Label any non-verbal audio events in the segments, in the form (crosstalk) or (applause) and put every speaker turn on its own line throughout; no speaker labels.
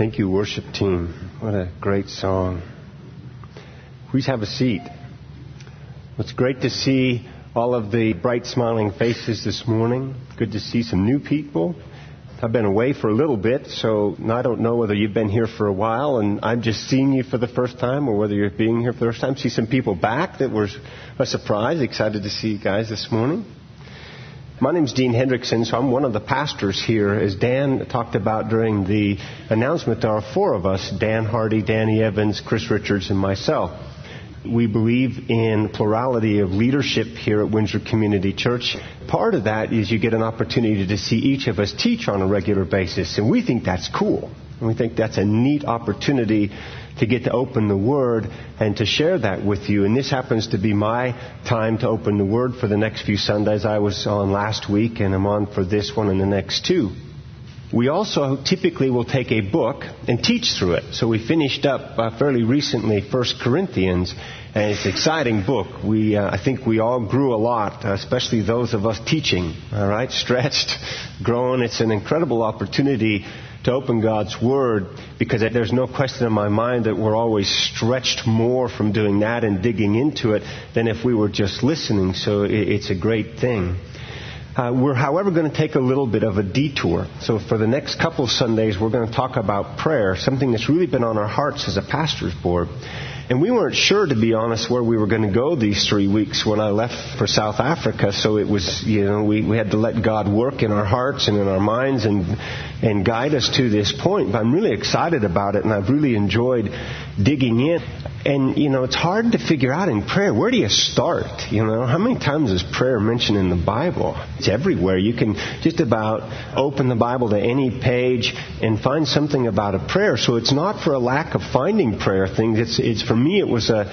Thank you, worship team. What a great song. Please have a seat. It's great to see all of the bright smiling faces this morning. Good to see some new people. I've been away for a little bit, so I don't know whether you've been here for a while and I'm just seeing you for the first time or whether you're being here for the first time. See some people back that were a surprise. Excited to see you guys this morning. My name is Dean Hendrickson, so I'm one of the pastors here. As Dan talked about during the announcement, there are four of us Dan Hardy, Danny Evans, Chris Richards, and myself. We believe in plurality of leadership here at Windsor Community Church. Part of that is you get an opportunity to see each of us teach on a regular basis, and we think that's cool. And we think that's a neat opportunity to get to open the Word and to share that with you. And this happens to be my time to open the Word for the next few Sundays. I was on last week and I'm on for this one and the next two. We also typically will take a book and teach through it. So we finished up uh, fairly recently 1 Corinthians, and it's an exciting book. We, uh, I think we all grew a lot, especially those of us teaching. All right, (laughs) stretched, grown. It's an incredible opportunity to open God's Word because there's no question in my mind that we're always stretched more from doing that and digging into it than if we were just listening. So it's a great thing. Uh, we're, however, going to take a little bit of a detour. So for the next couple of Sundays, we're going to talk about prayer, something that's really been on our hearts as a pastor's board. And we weren't sure, to be honest, where we were going to go these three weeks when I left for South Africa. So it was, you know, we, we had to let God work in our hearts and in our minds and, and guide us to this point. But I'm really excited about it and I've really enjoyed digging in. And, you know, it's hard to figure out in prayer, where do you start? You know, how many times is prayer mentioned in the Bible? It's everywhere. You can just about open the Bible to any page and find something about a prayer. So it's not for a lack of finding prayer things. It's, it's for me, it was a,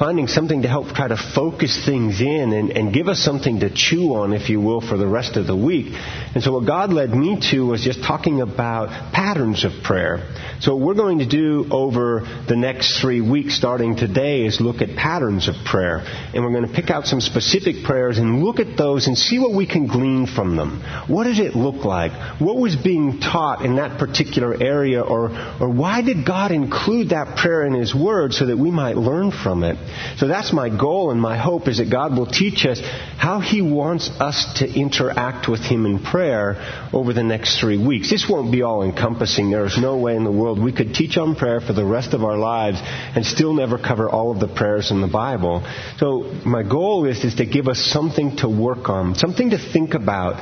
finding something to help try to focus things in and, and give us something to chew on, if you will, for the rest of the week. And so what God led me to was just talking about patterns of prayer. So what we're going to do over the next three weeks, starting today, is look at patterns of prayer. And we're going to pick out some specific prayers and look at those and see what we can glean from them. What does it look like? What was being taught in that particular area? Or, or why did God include that prayer in His Word so that we might learn from it? So that's my goal and my hope is that God will teach us how He wants us to interact with Him in prayer over the next three weeks. This won't be all encompassing. There is no way in the world we could teach on prayer for the rest of our lives and still never cover all of the prayers in the Bible. So my goal is, is to give us something to work on, something to think about.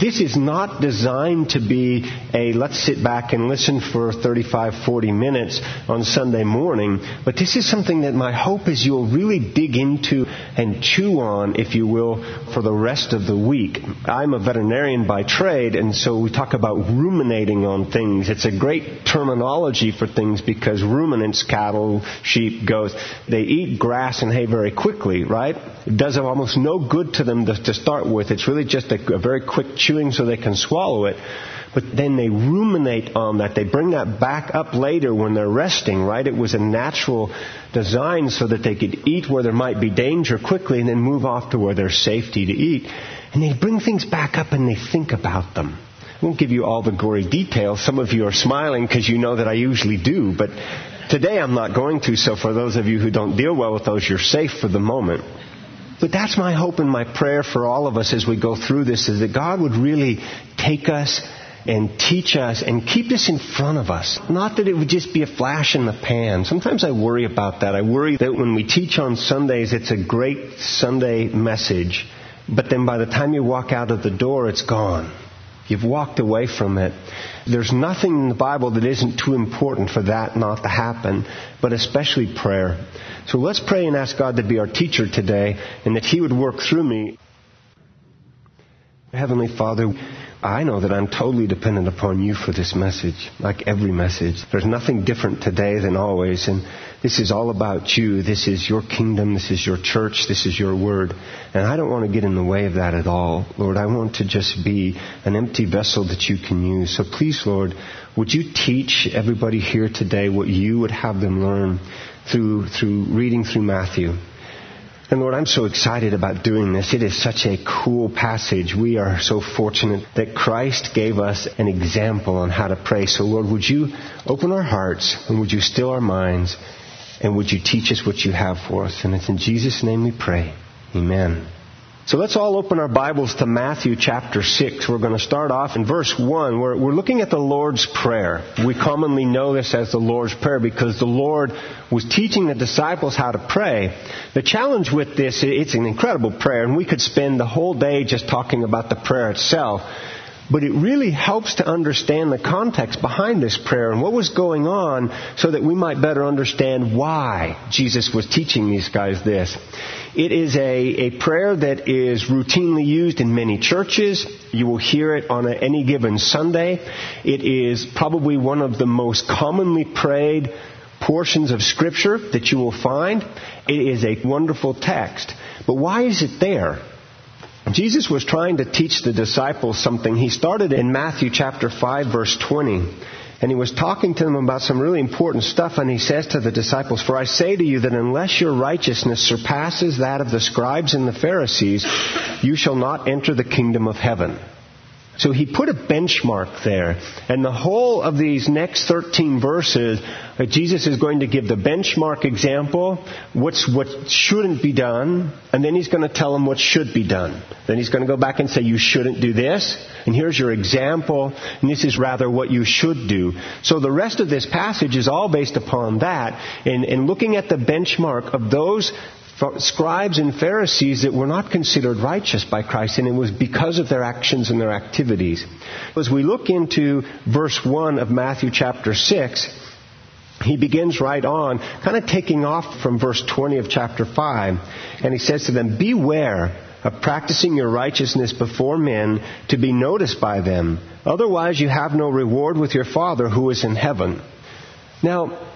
This is not designed to be a let's sit back and listen for 35, 40 minutes on Sunday morning, but this is something that my hope is you'll really dig into and chew on, if you will, for the rest of the week. I'm a veterinarian by trade, and so we talk about ruminating on things. It's a great terminology for things because ruminants, cattle, sheep, goats, they eat grass and hay very quickly, right? It does almost no good to them to, to start with. It's really just a, a very quick chewing so they can swallow it but then they ruminate on that. They bring that back up later when they're resting, right? It was a natural design so that they could eat where there might be danger quickly and then move off to where there's safety to eat. And they bring things back up and they think about them. I won't give you all the gory details. Some of you are smiling because you know that I usually do, but today I'm not going to, so for those of you who don't deal well with those, you're safe for the moment. But that's my hope and my prayer for all of us as we go through this is that God would really take us and teach us and keep this in front of us. Not that it would just be a flash in the pan. Sometimes I worry about that. I worry that when we teach on Sundays, it's a great Sunday message, but then by the time you walk out of the door, it's gone. You've walked away from it. There's nothing in the Bible that isn't too important for that not to happen, but especially prayer. So let's pray and ask God to be our teacher today and that He would work through me. Heavenly Father, I know that I'm totally dependent upon you for this message, like every message. There's nothing different today than always, and this is all about you. This is your kingdom. This is your church. This is your word. And I don't want to get in the way of that at all. Lord, I want to just be an empty vessel that you can use. So please, Lord, would you teach everybody here today what you would have them learn through, through reading through Matthew? And Lord, I'm so excited about doing this. It is such a cool passage. We are so fortunate that Christ gave us an example on how to pray. So Lord, would you open our hearts and would you still our minds and would you teach us what you have for us? And it's in Jesus' name we pray. Amen. So let's all open our Bibles to Matthew chapter 6. We're going to start off in verse 1. We're, we're, looking at the Lord's Prayer. We commonly know this as the Lord's Prayer because the Lord was teaching the disciples how to pray. The challenge with this, it's an incredible prayer, and we could spend the whole day just talking about the prayer itself. But it really helps to understand the context behind this prayer and what was going on so that we might better understand why Jesus was teaching these guys this. It is a, a prayer that is routinely used in many churches. You will hear it on a, any given Sunday. It is probably one of the most commonly prayed portions of Scripture that you will find. It is a wonderful text. But why is it there? Jesus was trying to teach the disciples something. He started in Matthew chapter 5 verse 20. And he was talking to them about some really important stuff, and he says to the disciples, For I say to you that unless your righteousness surpasses that of the scribes and the Pharisees, you shall not enter the kingdom of heaven. So he put a benchmark there. And the whole of these next 13 verses, uh, Jesus is going to give the benchmark example, what's, what shouldn't be done, and then he's going to tell them what should be done. Then he's going to go back and say, you shouldn't do this, and here's your example, and this is rather what you should do. So the rest of this passage is all based upon that, and, and looking at the benchmark of those scribes and Pharisees that were not considered righteous by Christ, and it was because of their actions and their activities. As we look into verse 1 of Matthew chapter 6, he begins right on, kind of taking off from verse 20 of chapter 5, and he says to them, Beware of practicing your righteousness before men to be noticed by them. Otherwise, you have no reward with your Father who is in heaven. Now,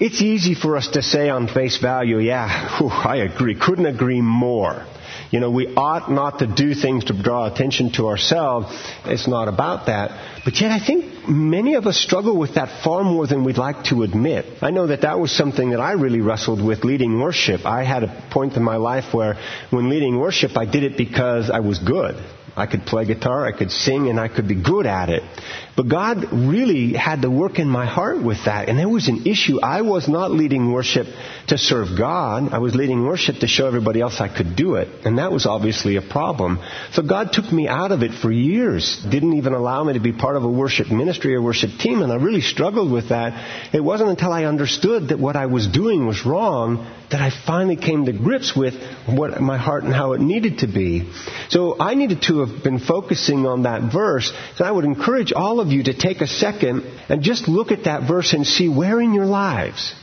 it's easy for us to say on face value, yeah, whew, I agree, couldn't agree more. You know, we ought not to do things to draw attention to ourselves. It's not about that. But yet I think many of us struggle with that far more than we'd like to admit. I know that that was something that I really wrestled with leading worship. I had a point in my life where when leading worship, I did it because I was good. I could play guitar, I could sing, and I could be good at it. But God really had to work in my heart with that. And there was an issue. I was not leading worship to serve God. I was leading worship to show everybody else I could do it. And that was obviously a problem. So God took me out of it for years. Didn't even allow me to be part of a worship ministry or worship team. And I really struggled with that. It wasn't until I understood that what I was doing was wrong that I finally came to grips with what my heart and how it needed to be. So I needed to have been focusing on that verse. So I would encourage all of you to take a second and just look at that verse and see where in your lives,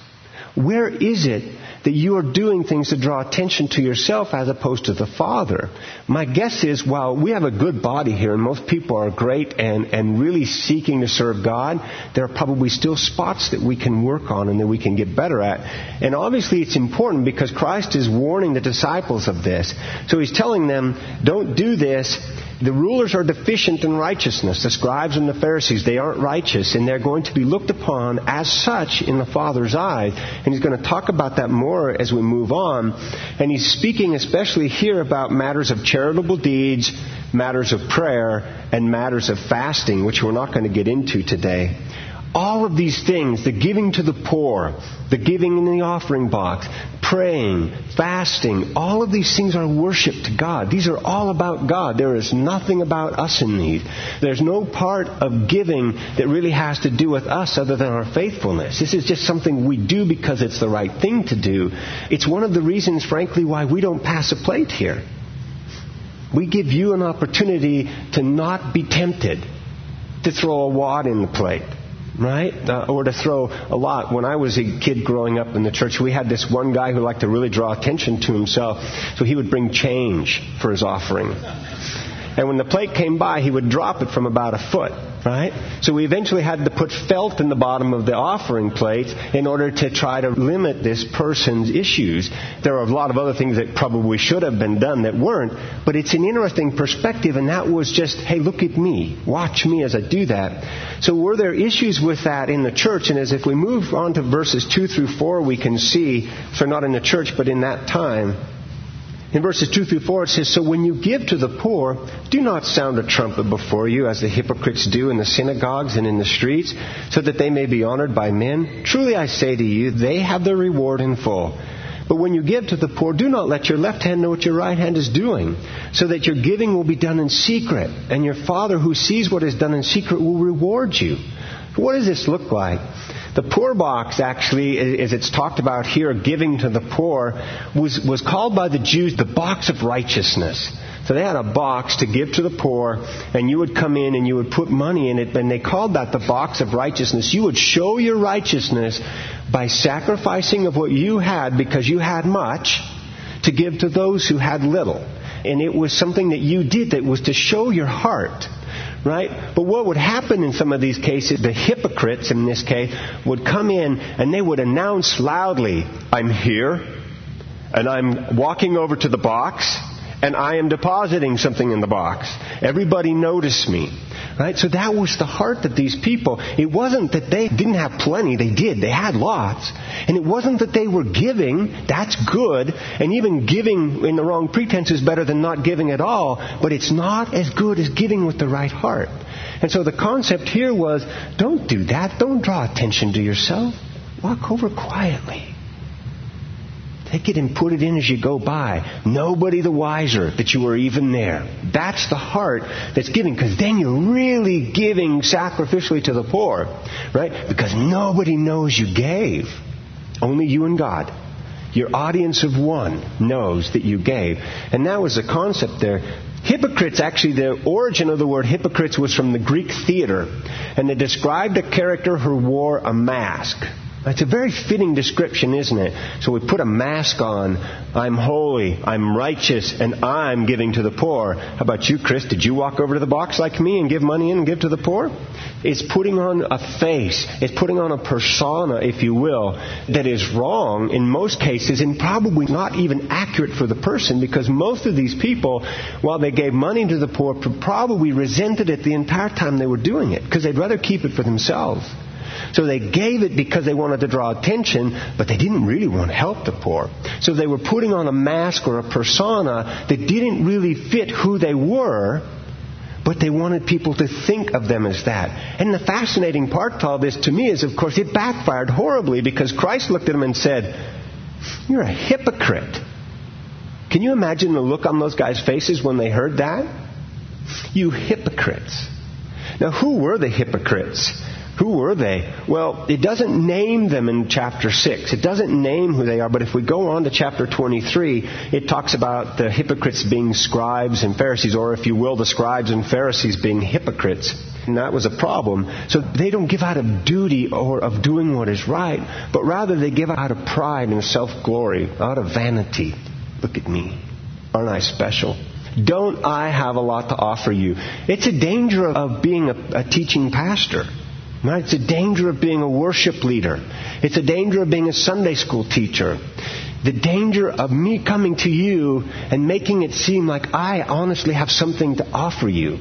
where is it that you are doing things to draw attention to yourself as opposed to the Father? My guess is while we have a good body here and most people are great and, and really seeking to serve God, there are probably still spots that we can work on and that we can get better at. And obviously it's important because Christ is warning the disciples of this. So he's telling them, don't do this the rulers are deficient in righteousness. The scribes and the Pharisees, they aren't righteous, and they're going to be looked upon as such in the Father's eyes. And he's going to talk about that more as we move on. And he's speaking especially here about matters of charitable deeds, matters of prayer, and matters of fasting, which we're not going to get into today all of these things, the giving to the poor, the giving in the offering box, praying, fasting, all of these things are worship to God. These are all about God. There is nothing about us in these. There's no part of giving that really has to do with us other than our faithfulness. This is just something we do because it's the right thing to do. It's one of the reasons, frankly, why we don't pass a plate here. We give you an opportunity to not be tempted to throw a wad in the plate right? Uh, or to throw a lot. When I was a kid growing up in the church, we had this one guy who liked to really draw attention to himself, so he would bring change for his offering. And when the plate came by, he would drop it from about a foot, right? So we eventually had to put felt in the bottom of the offering plate in order to try to limit this person's issues. There are a lot of other things that probably should have been done that weren't, but it's an interesting perspective, and that was just, hey, look at me. Watch me as I do that. So were there issues with that in the church? And as if we move on to verses 2 through 4, we can see, so not in the church, but in that time, In verses 2 through 4, it says, So when you give to the poor, do not sound a trumpet before you, as the hypocrites do in the synagogues and in the streets, so that they may be honored by men. Truly I say to you, they have their reward in full. But when you give to the poor, do not let your left hand know what your right hand is doing, so that your giving will be done in secret, and your Father who sees what is done in secret will reward you. What does this look like? The poor box, actually, as it's talked about here, giving to the poor, was, was called by the Jews the box of righteousness. So they had a box to give to the poor, and you would come in and you would put money in it, and they called that the box of righteousness. You would show your righteousness by sacrificing of what you had because you had much to give to those who had little. And it was something that you did that was to show your heart right? But what would happen in some of these cases, the hypocrites in this case would come in and they would announce loudly, I'm here, and I'm walking over to the box, and I am depositing something in the box. Everybody notice me. Right? So that was the heart of these people. It wasn't that they didn't have plenty. They did. They had lots. And it wasn't that they were giving. That's good. And even giving in the wrong pretense is better than not giving at all. But it's not as good as giving with the right heart. And so the concept here was don't do that. Don't draw attention to yourself. Walk over quietly. Take it and put it in as you go by. Nobody the wiser that you were even there. That's the heart that's giving, because then you're really giving sacrificially to the poor, right? Because nobody knows you gave. Only you and God. Your audience of one knows that you gave. And that was the concept there. Hypocrites, actually, the origin of the word hypocrites was from the Greek theater. And they described a character who wore a mask. It's a very fitting description, isn't it? So we put a mask on. I'm holy, I'm righteous, and I'm giving to the poor. How about you, Chris? Did you walk over to the box like me and give money in and give to the poor? It's putting on a face. It's putting on a persona, if you will, that is wrong in most cases and probably not even accurate for the person because most of these people, while they gave money to the poor, probably resented it the entire time they were doing it because they'd rather keep it for themselves. So they gave it because they wanted to draw attention, but they didn't really want to help the poor. So they were putting on a mask or a persona that didn't really fit who they were, but they wanted people to think of them as that. And the fascinating part to all this to me is, of course, it backfired horribly because Christ looked at them and said, You're a hypocrite. Can you imagine the look on those guys' faces when they heard that? You hypocrites. Now, who were the hypocrites? Who were they? Well, it doesn't name them in chapter 6. It doesn't name who they are, but if we go on to chapter 23, it talks about the hypocrites being scribes and Pharisees, or if you will, the scribes and Pharisees being hypocrites. And that was a problem. So they don't give out of duty or of doing what is right, but rather they give out of pride and self glory, out of vanity. Look at me. Aren't I special? Don't I have a lot to offer you? It's a danger of being a, a teaching pastor. Right? It's a danger of being a worship leader. It's a danger of being a Sunday school teacher. The danger of me coming to you and making it seem like I honestly have something to offer you.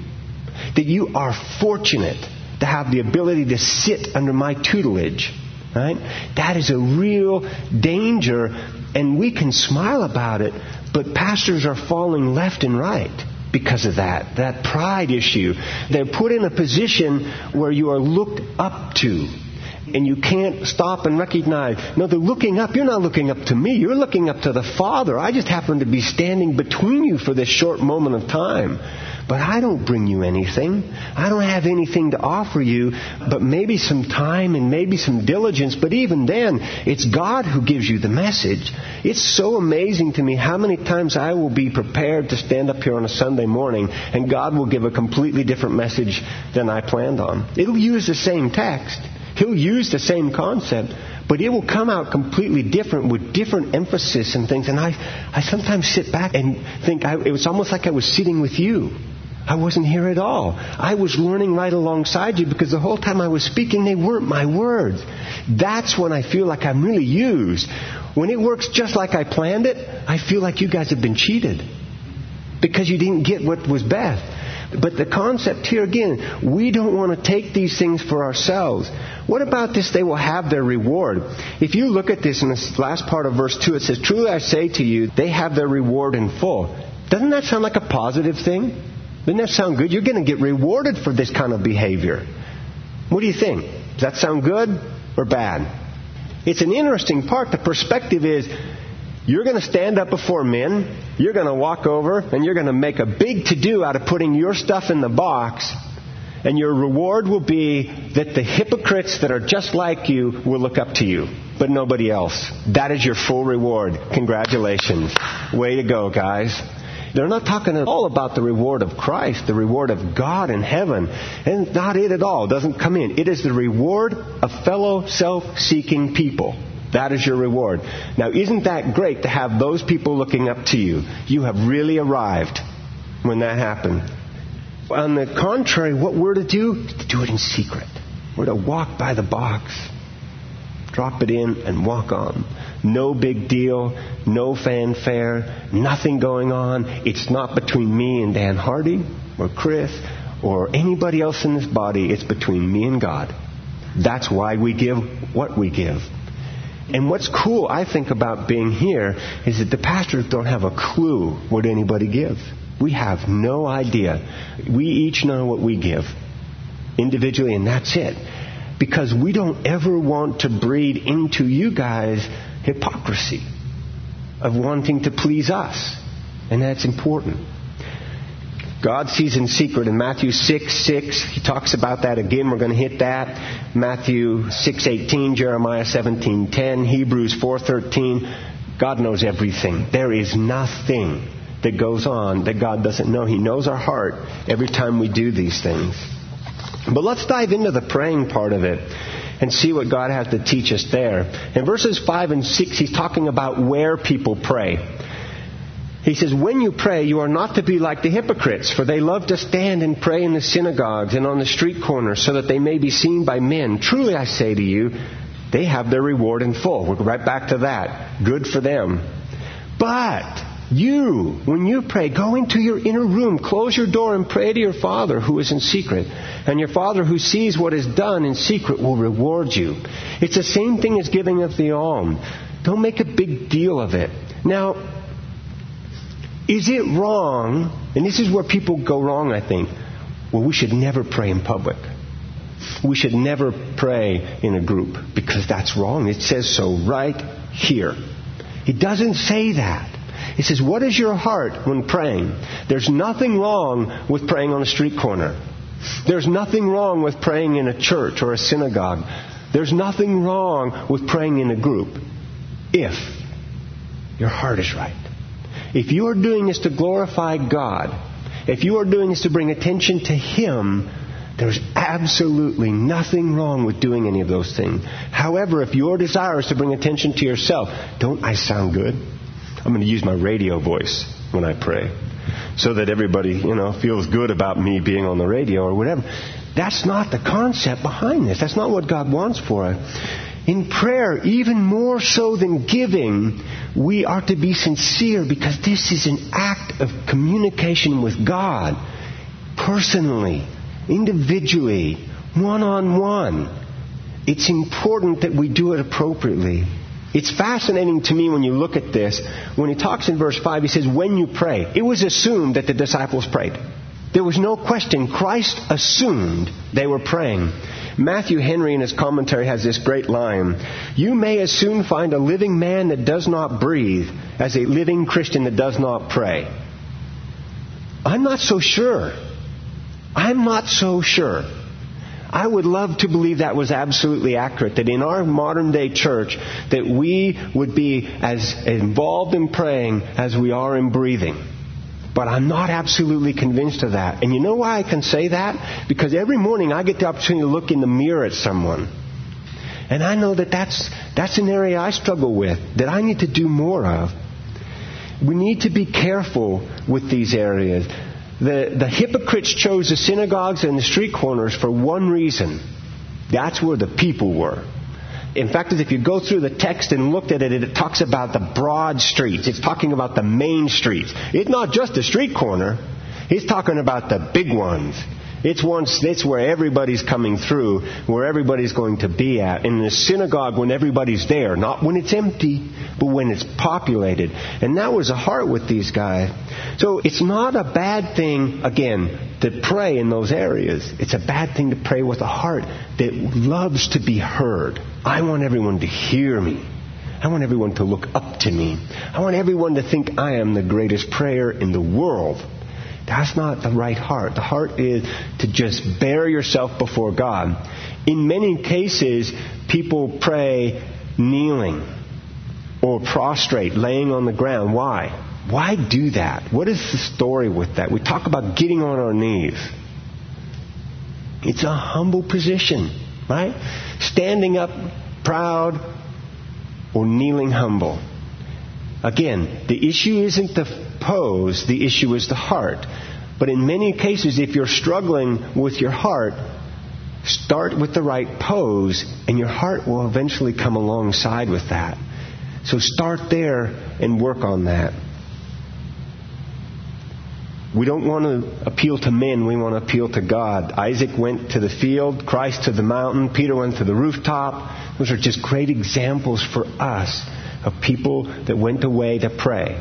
That you are fortunate to have the ability to sit under my tutelage. Right? That is a real danger, and we can smile about it, but pastors are falling left and right because of that, that pride issue. They're put in a position where you are looked up to. And you can't stop and recognize. No, they're looking up. You're not looking up to me. You're looking up to the Father. I just happen to be standing between you for this short moment of time. But I don't bring you anything. I don't have anything to offer you, but maybe some time and maybe some diligence. But even then, it's God who gives you the message. It's so amazing to me how many times I will be prepared to stand up here on a Sunday morning and God will give a completely different message than I planned on. It'll use the same text. He'll use the same concept, but it will come out completely different with different emphasis and things. And I, I sometimes sit back and think I, it was almost like I was sitting with you. I wasn't here at all. I was learning right alongside you because the whole time I was speaking, they weren't my words. That's when I feel like I'm really used. When it works just like I planned it, I feel like you guys have been cheated because you didn't get what was best. But the concept here again, we don't want to take these things for ourselves. What about this? They will have their reward. If you look at this in the last part of verse 2, it says, Truly I say to you, they have their reward in full. Doesn't that sound like a positive thing? Doesn't that sound good? You're going to get rewarded for this kind of behavior. What do you think? Does that sound good or bad? It's an interesting part. The perspective is you're going to stand up before men, you're going to walk over, and you're going to make a big to do out of putting your stuff in the box, and your reward will be that the hypocrites that are just like you will look up to you, but nobody else. That is your full reward. Congratulations. Way to go, guys. They're not talking at all about the reward of Christ, the reward of God in heaven. And not it at all. It doesn't come in. It is the reward of fellow self-seeking people. That is your reward. Now, isn't that great to have those people looking up to you? You have really arrived when that happened. On the contrary, what we're to do, to do it in secret. We're to walk by the box, drop it in, and walk on. No big deal, no fanfare, nothing going on. It's not between me and Dan Hardy or Chris or anybody else in this body. It's between me and God. That's why we give what we give. And what's cool, I think, about being here is that the pastors don't have a clue what anybody gives. We have no idea. We each know what we give individually, and that's it. Because we don't ever want to breed into you guys hypocrisy of wanting to please us. And that's important. God sees in secret in Matthew 6, 6. He talks about that again. We're going to hit that. Matthew 6, 18, Jeremiah 17, 10, Hebrews 4, 13. God knows everything. There is nothing that goes on that God doesn't know. He knows our heart every time we do these things. But let's dive into the praying part of it and see what God has to teach us there. In verses 5 and 6, he's talking about where people pray. He says, When you pray, you are not to be like the hypocrites, for they love to stand and pray in the synagogues and on the street corners so that they may be seen by men. Truly I say to you, they have their reward in full. We'll go right back to that. Good for them. But you, when you pray, go into your inner room, close your door, and pray to your Father who is in secret. And your Father who sees what is done in secret will reward you. It's the same thing as giving of the alms. Don't make a big deal of it. Now, is it wrong? And this is where people go wrong, I think. Well, we should never pray in public. We should never pray in a group because that's wrong. It says so right here. It doesn't say that. He says, What is your heart when praying? There's nothing wrong with praying on a street corner. There's nothing wrong with praying in a church or a synagogue. There's nothing wrong with praying in a group if your heart is right. If you are doing this to glorify God, if you are doing this to bring attention to Him, there's absolutely nothing wrong with doing any of those things. However, if your desire is to bring attention to yourself, don't I sound good? I'm going to use my radio voice when I pray so that everybody, you know, feels good about me being on the radio or whatever. That's not the concept behind this. That's not what God wants for us. In prayer, even more so than giving, we are to be sincere because this is an act of communication with God personally, individually, one on one. It's important that we do it appropriately. It's fascinating to me when you look at this. When he talks in verse 5, he says, When you pray. It was assumed that the disciples prayed. There was no question. Christ assumed they were praying. Matthew Henry in his commentary has this great line You may as soon find a living man that does not breathe as a living Christian that does not pray. I'm not so sure. I'm not so sure. I would love to believe that was absolutely accurate, that in our modern day church, that we would be as involved in praying as we are in breathing. But I'm not absolutely convinced of that. And you know why I can say that? Because every morning I get the opportunity to look in the mirror at someone. And I know that that's, that's an area I struggle with, that I need to do more of. We need to be careful with these areas. The, the hypocrites chose the synagogues and the street corners for one reason. That's where the people were. In fact, if you go through the text and looked at it, it talks about the broad streets. It's talking about the main streets. It's not just the street corner. He's talking about the big ones. It's it's where everybody's coming through, where everybody's going to be at. In the synagogue when everybody's there, not when it's empty, but when it's populated. And that was a heart with these guys. So it's not a bad thing, again, to pray in those areas. It's a bad thing to pray with a heart that loves to be heard. I want everyone to hear me. I want everyone to look up to me. I want everyone to think I am the greatest prayer in the world. That's not the right heart. The heart is to just bear yourself before God. In many cases, people pray kneeling or prostrate, laying on the ground. Why? Why do that? What is the story with that? We talk about getting on our knees. It's a humble position, right? Standing up proud or kneeling humble. Again, the issue isn't the pose, the issue is the heart. But in many cases, if you're struggling with your heart, start with the right pose, and your heart will eventually come alongside with that. So start there and work on that. We don't want to appeal to men, we want to appeal to God. Isaac went to the field, Christ to the mountain, Peter went to the rooftop. Those are just great examples for us of people that went away to pray.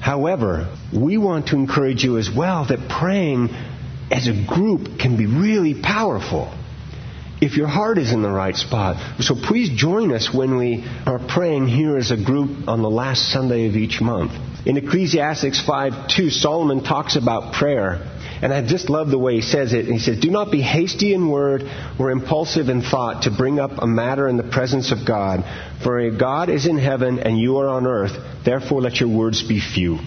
However, we want to encourage you as well that praying as a group can be really powerful if your heart is in the right spot. So please join us when we are praying here as a group on the last Sunday of each month. In Ecclesiastes 5 2, Solomon talks about prayer. And I just love the way he says it. He says, Do not be hasty in word or impulsive in thought to bring up a matter in the presence of God. For God is in heaven and you are on earth. Therefore let your words be few.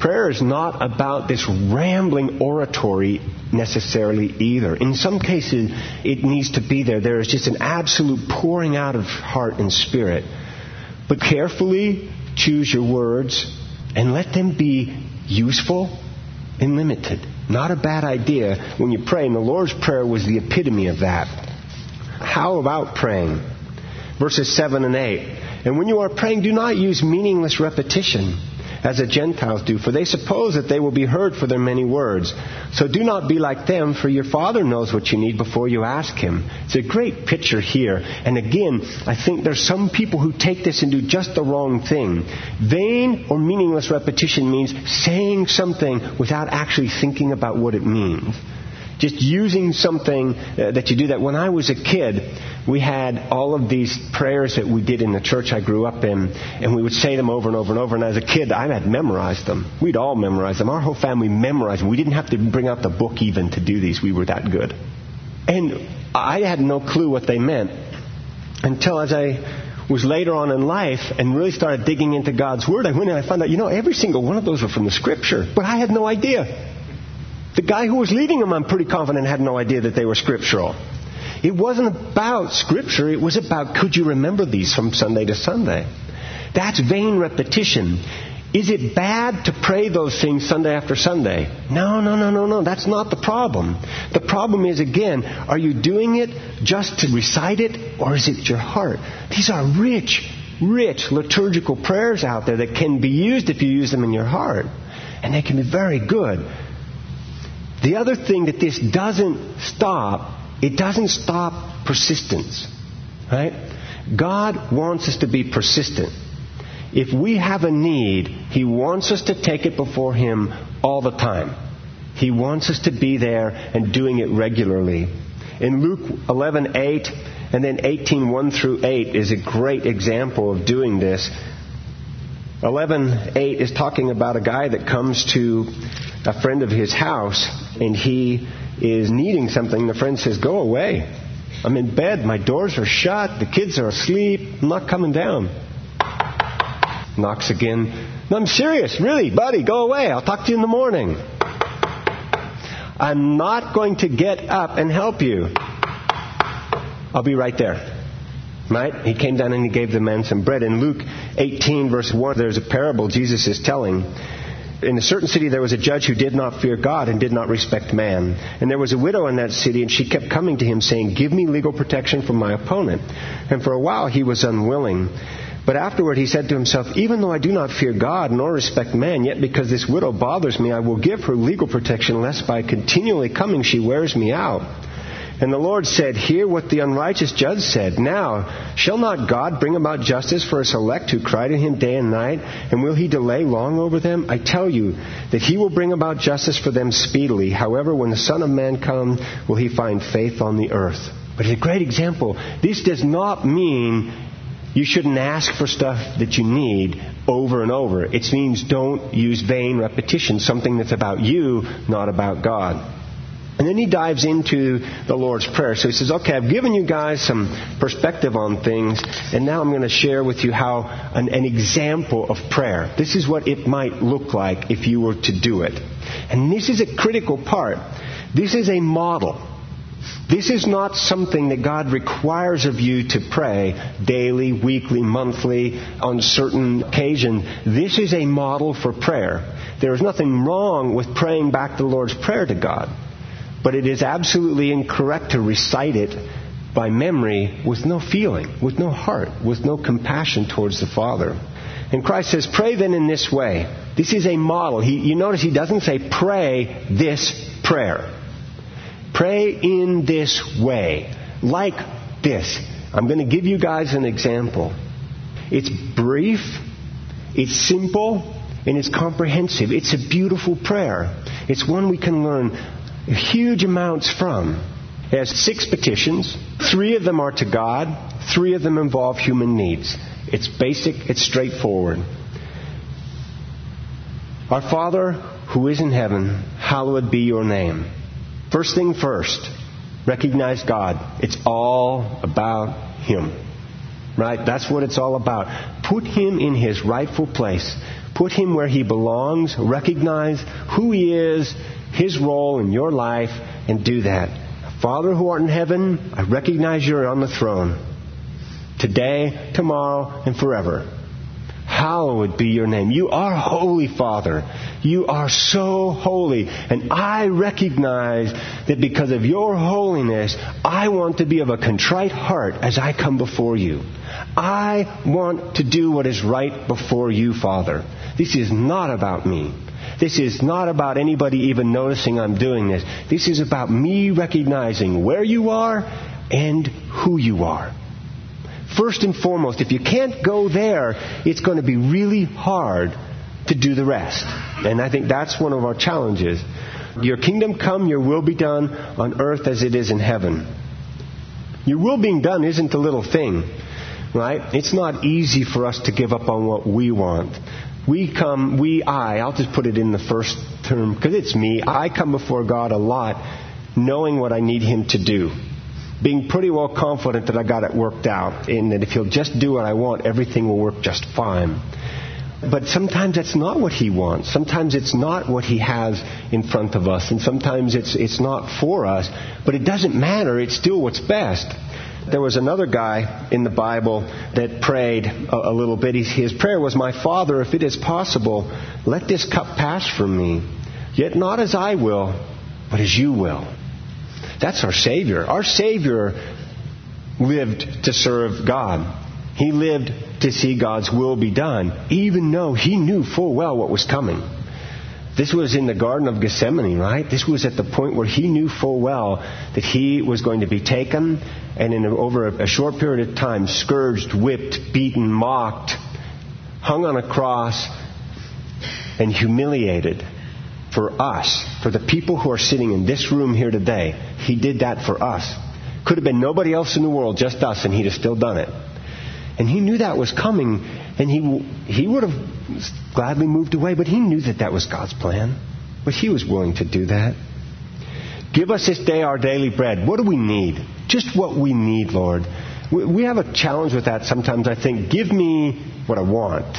Prayer is not about this rambling oratory necessarily either. In some cases, it needs to be there. There is just an absolute pouring out of heart and spirit. But carefully choose your words and let them be useful and limited. Not a bad idea when you pray, and the Lord's Prayer was the epitome of that. How about praying? Verses 7 and 8. And when you are praying, do not use meaningless repetition as the Gentiles do, for they suppose that they will be heard for their many words. So do not be like them, for your Father knows what you need before you ask Him. It's a great picture here. And again, I think there's some people who take this and do just the wrong thing. Vain or meaningless repetition means saying something without actually thinking about what it means just using something uh, that you do that. When I was a kid, we had all of these prayers that we did in the church I grew up in, and we would say them over and over and over. And as a kid, I had memorized them. We'd all memorize them. Our whole family memorized them. We didn't have to bring out the book even to do these. We were that good. And I had no clue what they meant until as I was later on in life and really started digging into God's Word, I went and I found out, you know, every single one of those were from the Scripture. But I had no idea. The guy who was leading them, I'm pretty confident, had no idea that they were scriptural. It wasn't about scripture, it was about could you remember these from Sunday to Sunday? That's vain repetition. Is it bad to pray those things Sunday after Sunday? No, no, no, no, no. That's not the problem. The problem is, again, are you doing it just to recite it, or is it your heart? These are rich, rich liturgical prayers out there that can be used if you use them in your heart. And they can be very good. The other thing that this doesn't stop, it doesn't stop persistence. Right? God wants us to be persistent. If we have a need, He wants us to take it before Him all the time. He wants us to be there and doing it regularly. In Luke 11:8 and then 18:1 through 8 is a great example of doing this. 11:8 is talking about a guy that comes to a friend of his house and he is needing something. The friend says, "Go away. I'm in bed. My doors are shut. The kids are asleep. I'm not coming down." Knocks again. No, I'm serious. Really, buddy, go away. I'll talk to you in the morning. I'm not going to get up and help you. I'll be right there. Right? He came down and he gave the man some bread. In Luke 18, verse 1, there's a parable Jesus is telling. In a certain city, there was a judge who did not fear God and did not respect man. And there was a widow in that city, and she kept coming to him, saying, Give me legal protection from my opponent. And for a while, he was unwilling. But afterward he said to himself, Even though I do not fear God nor respect man, yet because this widow bothers me, I will give her legal protection, lest by continually coming she wears me out. And the Lord said, Hear what the unrighteous judge said. Now, shall not God bring about justice for his elect who cry to him day and night? And will he delay long over them? I tell you that he will bring about justice for them speedily. However, when the Son of Man comes, will he find faith on the earth? But it's a great example. This does not mean you shouldn't ask for stuff that you need over and over. It means don't use vain repetition, something that's about you, not about God. And then he dives into the Lord's Prayer. So he says, okay, I've given you guys some perspective on things, and now I'm going to share with you how an, an, example of prayer. This is what it might look like if you were to do it. And this is a critical part. This is a model. This is not something that God requires of you to pray daily, weekly, monthly, on certain occasions. This is a model for prayer. There is nothing wrong with praying back the Lord's Prayer to God, but it is absolutely incorrect to recite it by memory with no feeling, with no heart, with no compassion towards the Father. And Christ says, pray then in this way. This is a model. He, you notice he doesn't say pray this prayer. Pray in this way, like this. I'm going to give you guys an example. It's brief, it's simple, and it's comprehensive. It's a beautiful prayer. It's one we can learn huge amounts from. It has six petitions. Three of them are to God, three of them involve human needs. It's basic, it's straightforward. Our Father who is in heaven, hallowed be your name. First thing first, recognize God. It's all about Him. Right? That's what it's all about. Put Him in His rightful place. Put Him where He belongs. Recognize who He is, His role in your life, and do that. Father who art in heaven, I recognize you're on the throne. Today, tomorrow, and forever. Hallowed be your name. You are holy, Father. You are so holy. And I recognize that because of your holiness, I want to be of a contrite heart as I come before you. I want to do what is right before you, Father. This is not about me. This is not about anybody even noticing I'm doing this. This is about me recognizing where you are and who you are. First and foremost, if you can't go there, it's going to be really hard to do the rest. And I think that's one of our challenges. Your kingdom come, your will be done on earth as it is in heaven. Your will being done isn't a little thing, right? It's not easy for us to give up on what we want. We come, we, I, I'll just put it in the first term because it's me. I come before God a lot knowing what I need Him to do being pretty well confident that I got it worked out and that if he'll just do what I want, everything will work just fine. But sometimes that's not what he wants. Sometimes it's not what he has in front of us. And sometimes it's, it's not for us. But it doesn't matter. It's still what's best. There was another guy in the Bible that prayed a, a little bit. His prayer was, My Father, if it is possible, let this cup pass from me. Yet not as I will, but as you will. That's our Savior. Our Savior lived to serve God. He lived to see God's will be done, even though he knew full well what was coming. This was in the Garden of Gethsemane, right? This was at the point where he knew full well that he was going to be taken and in over a short period of time scourged, whipped, beaten, mocked, hung on a cross, and humiliated for us, for the people who are sitting in this room here today. He did that for us. Could have been nobody else in the world, just us, and he'd have still done it. And he knew that was coming, and he, he would have gladly moved away, but he knew that that was God's plan. But he was willing to do that. Give us this day our daily bread. What do we need? Just what we need, Lord. We have a challenge with that sometimes, I think. Give me what I want.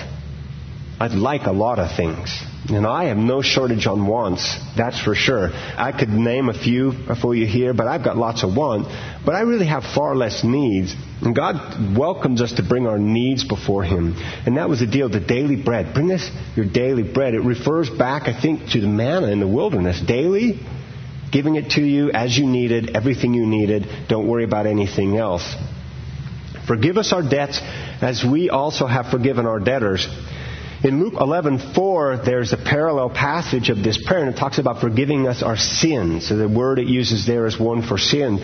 I'd like a lot of things. And I have no shortage on wants, that's for sure. I could name a few for you here, but I've got lots of wants. But I really have far less needs. And God welcomes us to bring our needs before Him. And that was the deal, the daily bread. Bring us your daily bread. It refers back, I think, to the manna in the wilderness. Daily, giving it to you as you needed, everything you needed. Don't worry about anything else. Forgive us our debts as we also have forgiven our debtors. In Luke 11:4, there's a parallel passage of this prayer, and it talks about forgiving us our sins. So the word it uses there is one for sin.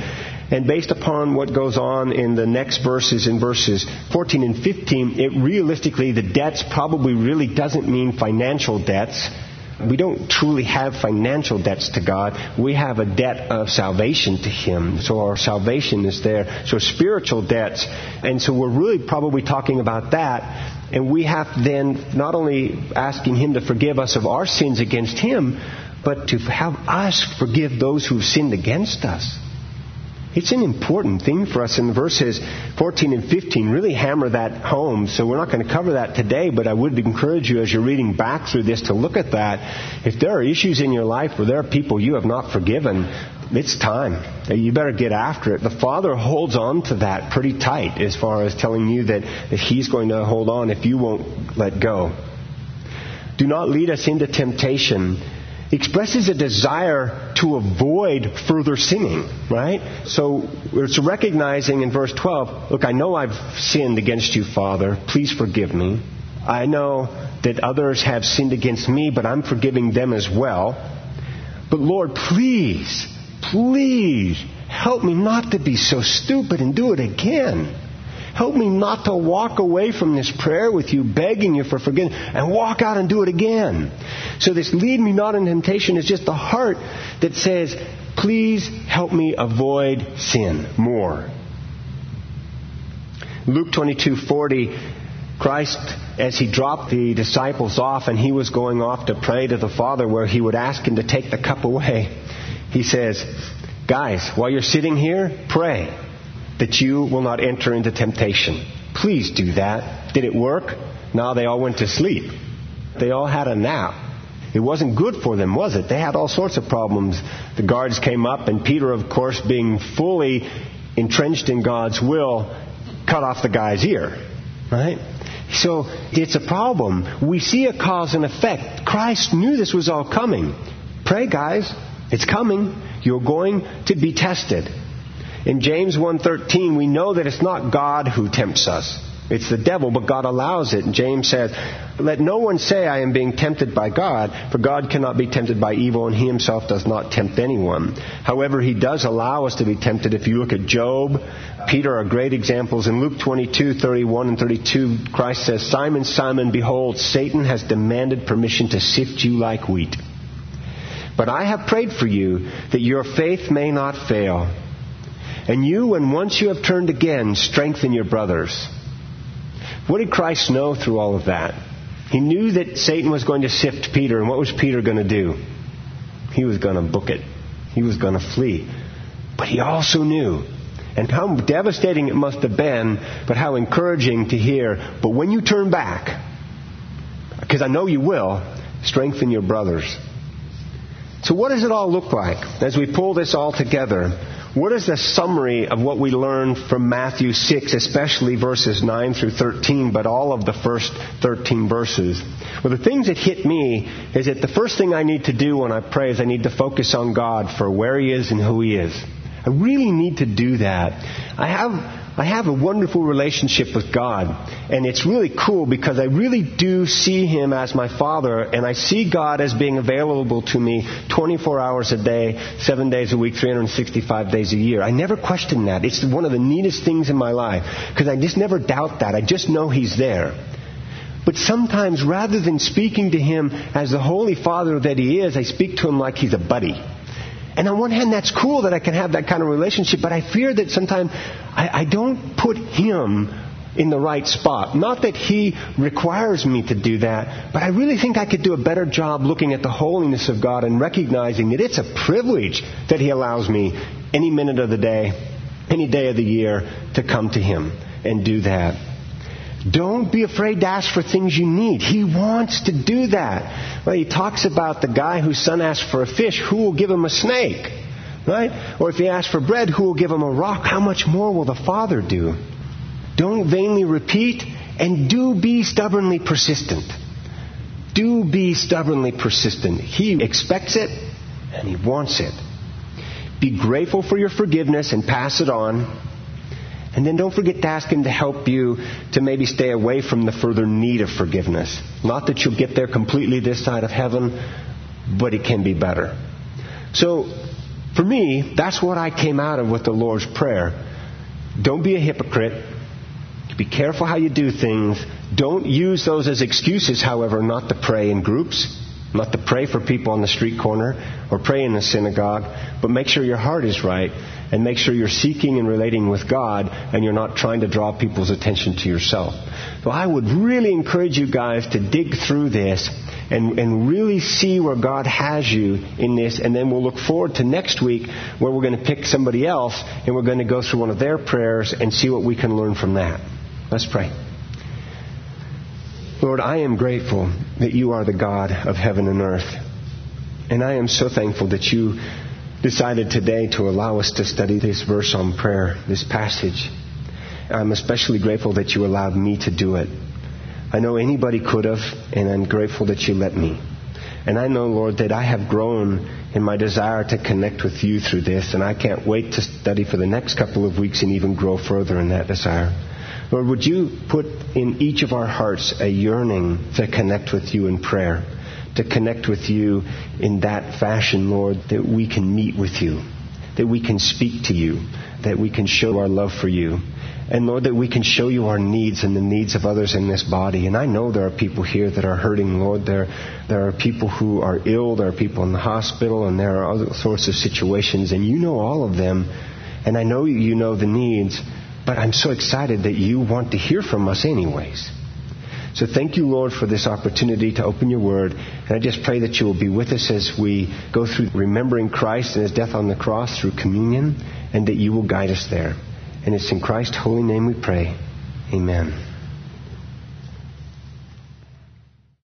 And based upon what goes on in the next verses, in verses 14 and 15, it realistically, the debts probably really doesn't mean financial debts. We don't truly have financial debts to God. We have a debt of salvation to Him. So our salvation is there. So spiritual debts. And so we're really probably talking about that. And we have then not only asking Him to forgive us of our sins against Him, but to have us forgive those who've sinned against us. It's an important thing for us in verses 14 and 15. Really hammer that home. So we're not going to cover that today, but I would encourage you as you're reading back through this to look at that. If there are issues in your life where there are people you have not forgiven, it's time. You better get after it. The Father holds on to that pretty tight as far as telling you that, that He's going to hold on if you won't let go. Do not lead us into temptation expresses a desire to avoid further sinning, right? So it's recognizing in verse 12, look, I know I've sinned against you, Father. Please forgive me. I know that others have sinned against me, but I'm forgiving them as well. But Lord, please, please help me not to be so stupid and do it again. Help me not to walk away from this prayer with you, begging you for forgiveness, and walk out and do it again. So this lead me not in temptation is just the heart that says, please help me avoid sin more. Luke 22:40 Christ as he dropped the disciples off and he was going off to pray to the Father where he would ask him to take the cup away. He says, "Guys, while you're sitting here, pray that you will not enter into temptation. Please do that. Did it work? No, they all went to sleep. They all had a nap. It wasn't good for them, was it? They had all sorts of problems. The guards came up, and Peter, of course, being fully entrenched in God's will, cut off the guy's ear. Right? So it's a problem. We see a cause and effect. Christ knew this was all coming. Pray, guys. It's coming. You're going to be tested. In James 1:13, we know that it's not God who tempts us. It's the devil, but God allows it. And James says, Let no one say I am being tempted by God, for God cannot be tempted by evil, and he himself does not tempt anyone. However, he does allow us to be tempted. If you look at Job, Peter are great examples. In Luke 22, 31 and 32, Christ says, Simon, Simon, behold, Satan has demanded permission to sift you like wheat. But I have prayed for you that your faith may not fail. And you, when once you have turned again, strengthen your brothers. What did Christ know through all of that? He knew that Satan was going to sift Peter, and what was Peter going to do? He was going to book it. He was going to flee. But he also knew, and how devastating it must have been, but how encouraging to hear, but when you turn back, because I know you will, strengthen your brothers. So what does it all look like as we pull this all together? What is the summary of what we learned from Matthew 6, especially verses 9 through 13, but all of the first 13 verses? Well, the things that hit me is that the first thing I need to do when I pray is I need to focus on God for where He is and who He is. I really need to do that. I have I have a wonderful relationship with God. And it's really cool because I really do see Him as my Father and I see God as being available to me 24 hours a day, 7 days a week, 365 days a year. I never question that. It's one of the neatest things in my life because I just never doubt that. I just know He's there. But sometimes rather than speaking to Him as the Holy Father that He is, I speak to Him like He's a buddy. And on one hand, that's cool that I can have that kind of relationship, but I fear that sometimes I, I don't put him in the right spot. Not that he requires me to do that, but I really think I could do a better job looking at the holiness of God and recognizing that it's a privilege that he allows me any minute of the day, any day of the year to come to him and do that. Don't be afraid to ask for things you need. He wants to do that. Well, he talks about the guy whose son asked for a fish, who will give him a snake? Right? Or if he asks for bread, who will give him a rock? How much more will the Father do? Don't vainly repeat and do be stubbornly persistent. Do be stubbornly persistent. He expects it and he wants it. Be grateful for your forgiveness and pass it on And then don't forget to ask Him to help you to maybe stay away from the further need of forgiveness. Not that you'll get there completely this side of heaven, but it can be better. So, for me, that's what I came out of with the Lord's Prayer. Don't be a hypocrite. Be careful how you do things. Don't use those as excuses, however, not to pray in groups, not to pray for people on the street corner or pray in the synagogue, but make sure your heart is right and make sure you're seeking and relating with God and you're not trying to draw people's attention to yourself. So I would really encourage you guys to dig through this and, and really see where God has you in this. And then we'll look forward to next week where we're going to pick somebody else and we're going to go through one of their prayers and see what we can learn from that. Let's pray. Lord, I am grateful that you are the God of heaven and earth. And I am so thankful that you decided today to allow us to study this verse on prayer, this passage. I'm especially grateful that you allowed me to do it. I know anybody could have, and I'm grateful that you let me. And I know, Lord, that I have grown in my desire to connect with you through this, and I can't wait to study for the next couple of weeks and even grow further in that desire. Lord, would you put in each of our hearts a yearning to connect with you in prayer, to connect with you in that fashion, Lord, that we can meet with you, that we can speak to you, that we can show our love for you. And Lord, that we can show you our needs and the needs of others in this body. And I know there are people here that are hurting, Lord. There, there are people who are ill. There are people in the hospital, and there are other sorts of situations. And you know all of them. And I know you know the needs. But I'm so excited that you want to hear from us anyways. So thank you, Lord, for this opportunity to open your word. And I just pray that you will be with us as we go through remembering Christ and his death on the cross through communion, and that you will guide us there. And it's in Christ's holy name we pray. Amen.